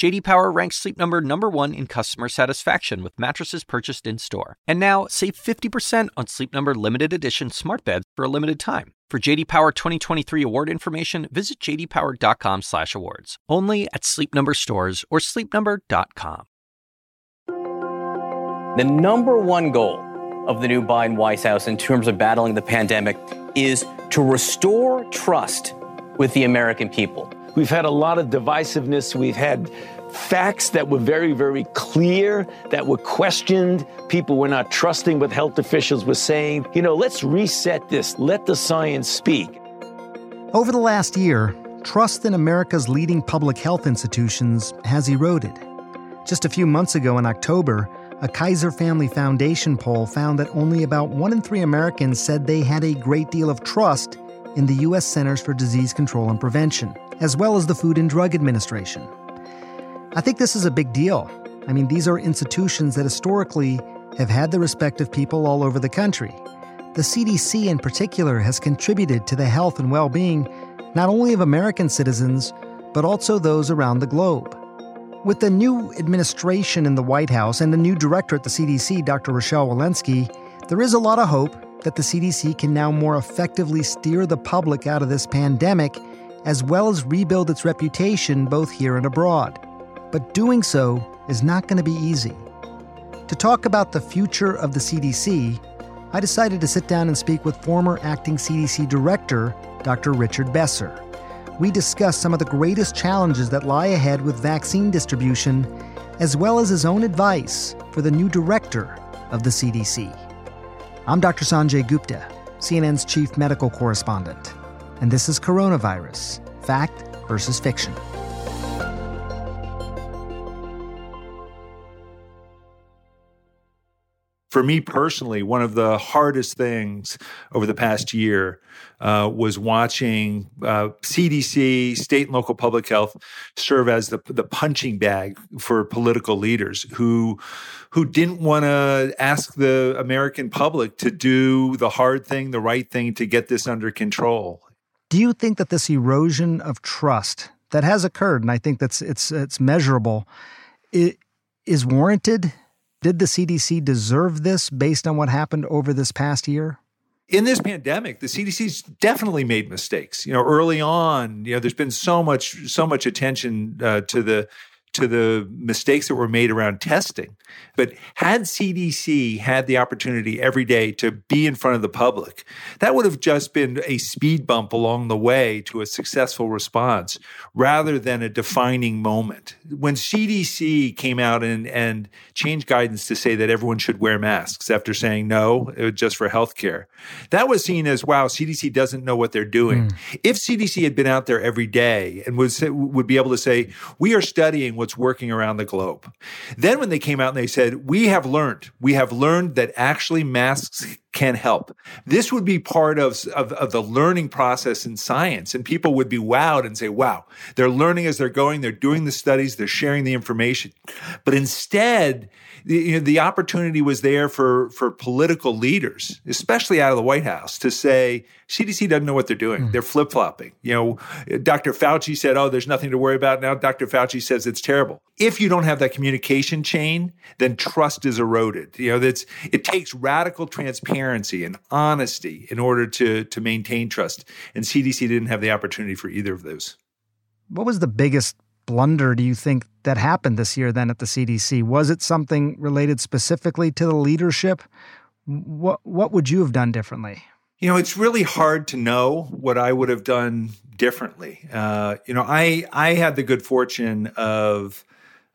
JD Power ranks Sleep Number number 1 in customer satisfaction with mattresses purchased in-store. And now, save 50% on Sleep Number limited edition smart beds for a limited time. For JD Power 2023 award information, visit jdpower.com/awards. Only at Sleep Number stores or sleepnumber.com. The number one goal of the new Biden White House in terms of battling the pandemic is to restore trust with the American people. We've had a lot of divisiveness. We've had facts that were very, very clear, that were questioned. People were not trusting what health officials were saying. You know, let's reset this. Let the science speak. Over the last year, trust in America's leading public health institutions has eroded. Just a few months ago in October, a Kaiser Family Foundation poll found that only about one in three Americans said they had a great deal of trust in the U.S. Centers for Disease Control and Prevention, as well as the Food and Drug Administration. I think this is a big deal. I mean, these are institutions that historically have had the respect of people all over the country. The CDC, in particular, has contributed to the health and well being not only of American citizens, but also those around the globe. With the new administration in the White House and the new director at the CDC, Dr. Rochelle Walensky, there is a lot of hope that the CDC can now more effectively steer the public out of this pandemic, as well as rebuild its reputation both here and abroad. But doing so is not going to be easy. To talk about the future of the CDC, I decided to sit down and speak with former acting CDC director, Dr. Richard Besser. We discuss some of the greatest challenges that lie ahead with vaccine distribution, as well as his own advice for the new director of the CDC. I'm Dr. Sanjay Gupta, CNN's chief medical correspondent, and this is Coronavirus Fact versus Fiction. For me personally, one of the hardest things over the past year uh, was watching uh, CDC, state and local public health, serve as the the punching bag for political leaders who who didn't want to ask the American public to do the hard thing, the right thing to get this under control. Do you think that this erosion of trust that has occurred, and I think that's it's it's measurable, it is warranted? Did the CDC deserve this based on what happened over this past year? in this pandemic, the CDC's definitely made mistakes. You know, early on, you know, there's been so much so much attention uh, to the to the mistakes that were made around testing. But had CDC had the opportunity every day to be in front of the public, that would have just been a speed bump along the way to a successful response rather than a defining moment. When CDC came out and, and changed guidance to say that everyone should wear masks after saying no, it was just for healthcare, that was seen as wow, CDC doesn't know what they're doing. Mm. If CDC had been out there every day and was would be able to say, we are studying what's working around the globe. Then when they came out and they said, we have learned, we have learned that actually masks can help. This would be part of, of, of, the learning process in science. And people would be wowed and say, wow, they're learning as they're going, they're doing the studies, they're sharing the information. But instead, the, you know, the opportunity was there for, for political leaders, especially out of the White House, to say, CDC doesn't know what they're doing. Mm. They're flip flopping. You know, Dr. Fauci said, oh, there's nothing to worry about. Now Dr. Fauci says it's terrible. If you don't have that communication chain, then trust is eroded. You know, that's, it takes radical transparency and honesty in order to, to maintain trust. And CDC didn't have the opportunity for either of those. What was the biggest blunder do you think that happened this year then at the CDC? Was it something related specifically to the leadership? What what would you have done differently? You know, it's really hard to know what I would have done differently. Uh, you know, I I had the good fortune of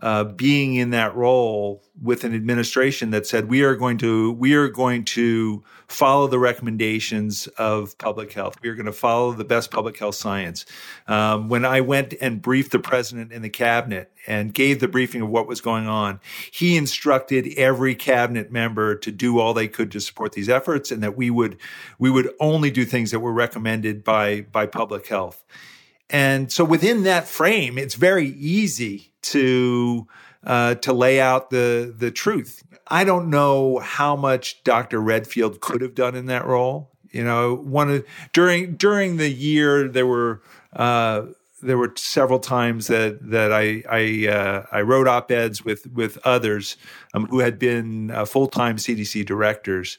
uh, being in that role with an administration that said we are going to we are going to follow the recommendations of public health. We are going to follow the best public health science. Um, when I went and briefed the president and the cabinet and gave the briefing of what was going on, he instructed every cabinet member to do all they could to support these efforts, and that we would we would only do things that were recommended by by public health. And so within that frame, it's very easy to uh, to lay out the the truth. I don't know how much Dr. Redfield could have done in that role. You know, one of during during the year there were uh, there were several times that that I I, uh, I wrote op eds with with others um, who had been uh, full time CDC directors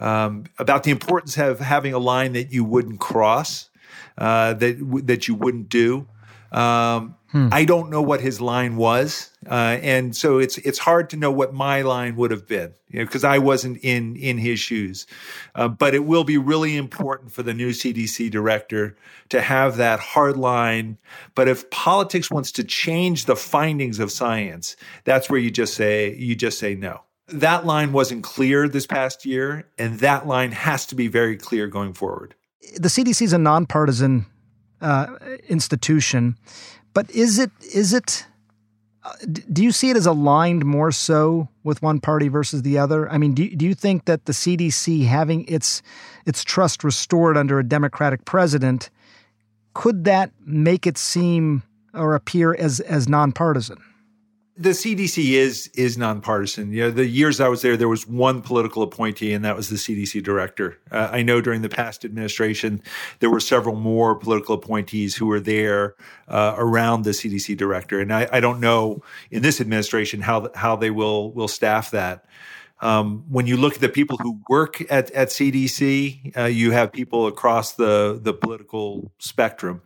um, about the importance of having a line that you wouldn't cross, uh, that that you wouldn't do. Um, hmm. I don't know what his line was, uh, and so it's it's hard to know what my line would have been, because you know, I wasn't in in his shoes. Uh, but it will be really important for the new CDC director to have that hard line. But if politics wants to change the findings of science, that's where you just say you just say no. That line wasn't clear this past year, and that line has to be very clear going forward. The CDC is a nonpartisan uh, institution, but is it is it? Uh, do you see it as aligned more so with one party versus the other? I mean, do, do you think that the CDC having its its trust restored under a Democratic president could that make it seem or appear as as nonpartisan? The CDC is is nonpartisan. You know, the years I was there, there was one political appointee, and that was the CDC director. Uh, I know during the past administration, there were several more political appointees who were there uh, around the CDC director, and I, I, don't know in this administration how how they will will staff that. Um, when you look at the people who work at, at CDC, uh, you have people across the, the political spectrum.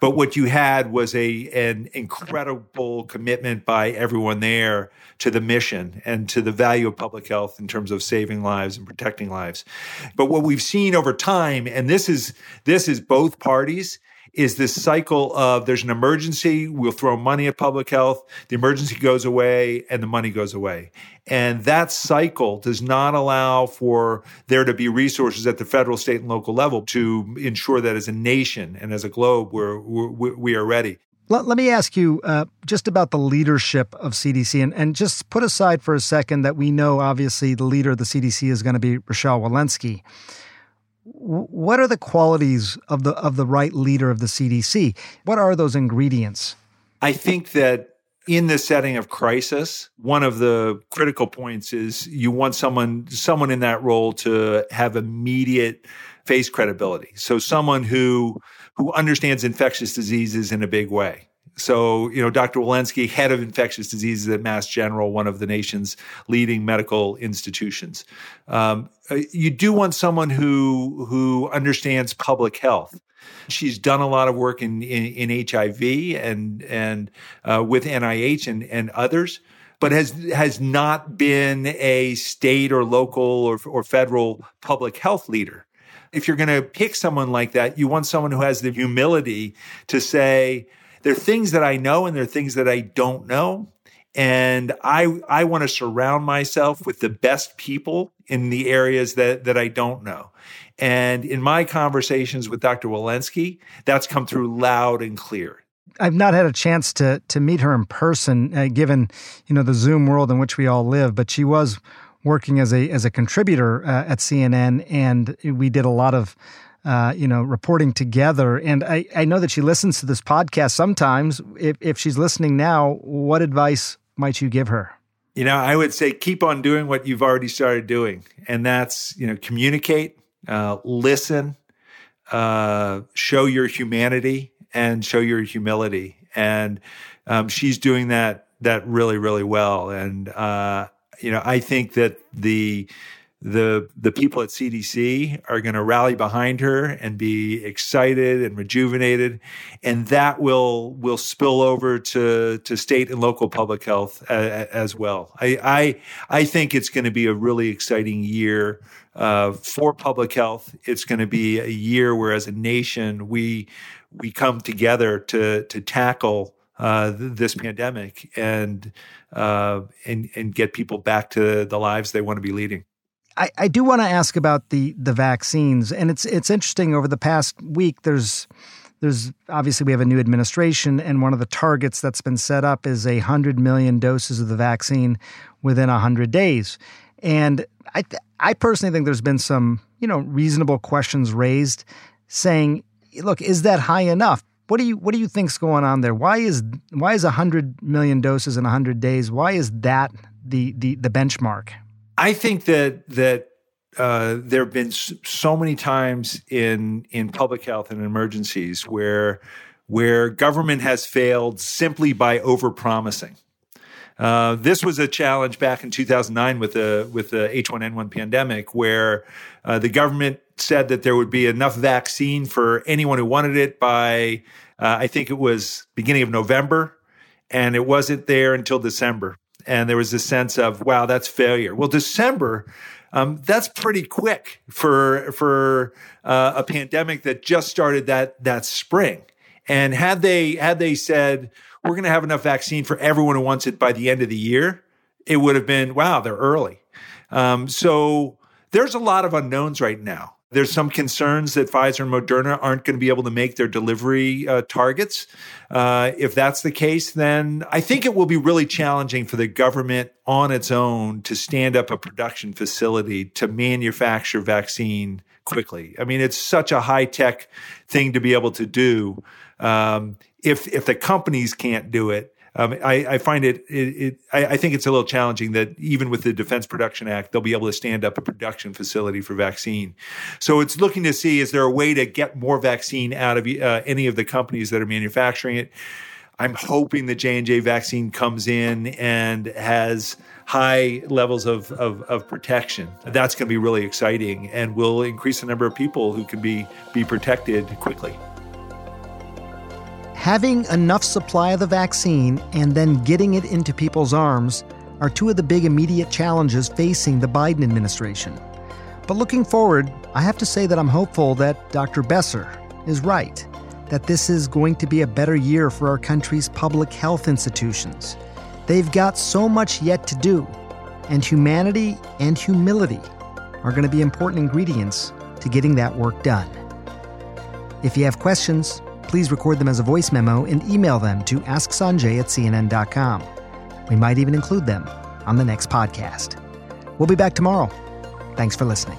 But what you had was a an incredible commitment by everyone there to the mission and to the value of public health in terms of saving lives and protecting lives. But what we've seen over time, and this is this is both parties, is this cycle of there's an emergency, we'll throw money at public health, the emergency goes away, and the money goes away. And that cycle does not allow for there to be resources at the federal, state, and local level to ensure that as a nation and as a globe, we're, we're we are ready. Let, let me ask you uh, just about the leadership of CDC and, and just put aside for a second that we know obviously the leader of the CDC is going to be Rochelle Walensky what are the qualities of the of the right leader of the CDC? What are those ingredients? I think that in the setting of crisis, one of the critical points is you want someone someone in that role to have immediate face credibility. So someone who who understands infectious diseases in a big way. So, you know, Dr. Walensky, head of infectious diseases at Mass General, one of the nation's leading medical institutions. Um, uh, you do want someone who who understands public health. She's done a lot of work in in, in HIV and and uh, with NIH and and others, but has has not been a state or local or, or federal public health leader. If you're going to pick someone like that, you want someone who has the humility to say there are things that I know and there are things that I don't know. And I, I want to surround myself with the best people in the areas that, that I don't know. And in my conversations with Dr. Walensky, that's come through loud and clear. I've not had a chance to to meet her in person, uh, given you know the Zoom world in which we all live. But she was working as a as a contributor uh, at CNN, and we did a lot of uh, you know, reporting together. And I, I know that she listens to this podcast sometimes. If, if she's listening now, what advice might you give her? You know, I would say keep on doing what you've already started doing. And that's, you know, communicate, uh, listen, uh, show your humanity and show your humility. And um, she's doing that that really, really well. And uh, you know, I think that the the the people at CDC are going to rally behind her and be excited and rejuvenated, and that will will spill over to to state and local public health uh, as well. I, I I think it's going to be a really exciting year uh, for public health. It's going to be a year where, as a nation, we we come together to to tackle uh, this pandemic and uh, and and get people back to the lives they want to be leading. I, I do want to ask about the the vaccines, and it's it's interesting. Over the past week, there's there's obviously we have a new administration, and one of the targets that's been set up is a hundred million doses of the vaccine within hundred days. And I th- I personally think there's been some you know reasonable questions raised, saying, look, is that high enough? What do you what do you think's going on there? Why is why is 100 million doses in 100 days? Why is that the the the benchmark? I think that that uh, there have been so many times in in public health and emergencies where where government has failed simply by overpromising. Uh, this was a challenge back in 2009 with the with the H1N1 pandemic, where uh, the government said that there would be enough vaccine for anyone who wanted it by uh, I think it was beginning of November, and it wasn't there until December. And there was a sense of wow, that's failure. Well, December. Um, that's pretty quick for for uh, a pandemic that just started that that spring. And had they had they said we're going to have enough vaccine for everyone who wants it by the end of the year, it would have been wow, they're early. Um, so there's a lot of unknowns right now. There's some concerns that Pfizer and Moderna aren't going to be able to make their delivery uh, targets. Uh, if that's the case, then I think it will be really challenging for the government on its own to stand up a production facility to manufacture vaccine quickly. I mean, it's such a high tech thing to be able to do. Um, if if the companies can't do it, um, I, I, find it, it, it I, I, think it's a little challenging that even with the Defense Production Act, they'll be able to stand up a production facility for vaccine. So it's looking to see is there a way to get more vaccine out of uh, any of the companies that are manufacturing it. I'm hoping the J and J vaccine comes in and has high levels of, of, of protection. That's going to be really exciting and will increase the number of people who can be be protected quickly. Having enough supply of the vaccine and then getting it into people's arms are two of the big immediate challenges facing the Biden administration. But looking forward, I have to say that I'm hopeful that Dr. Besser is right, that this is going to be a better year for our country's public health institutions. They've got so much yet to do, and humanity and humility are going to be important ingredients to getting that work done. If you have questions, please record them as a voice memo and email them to asksanjay at cnn.com. We might even include them on the next podcast. We'll be back tomorrow. Thanks for listening.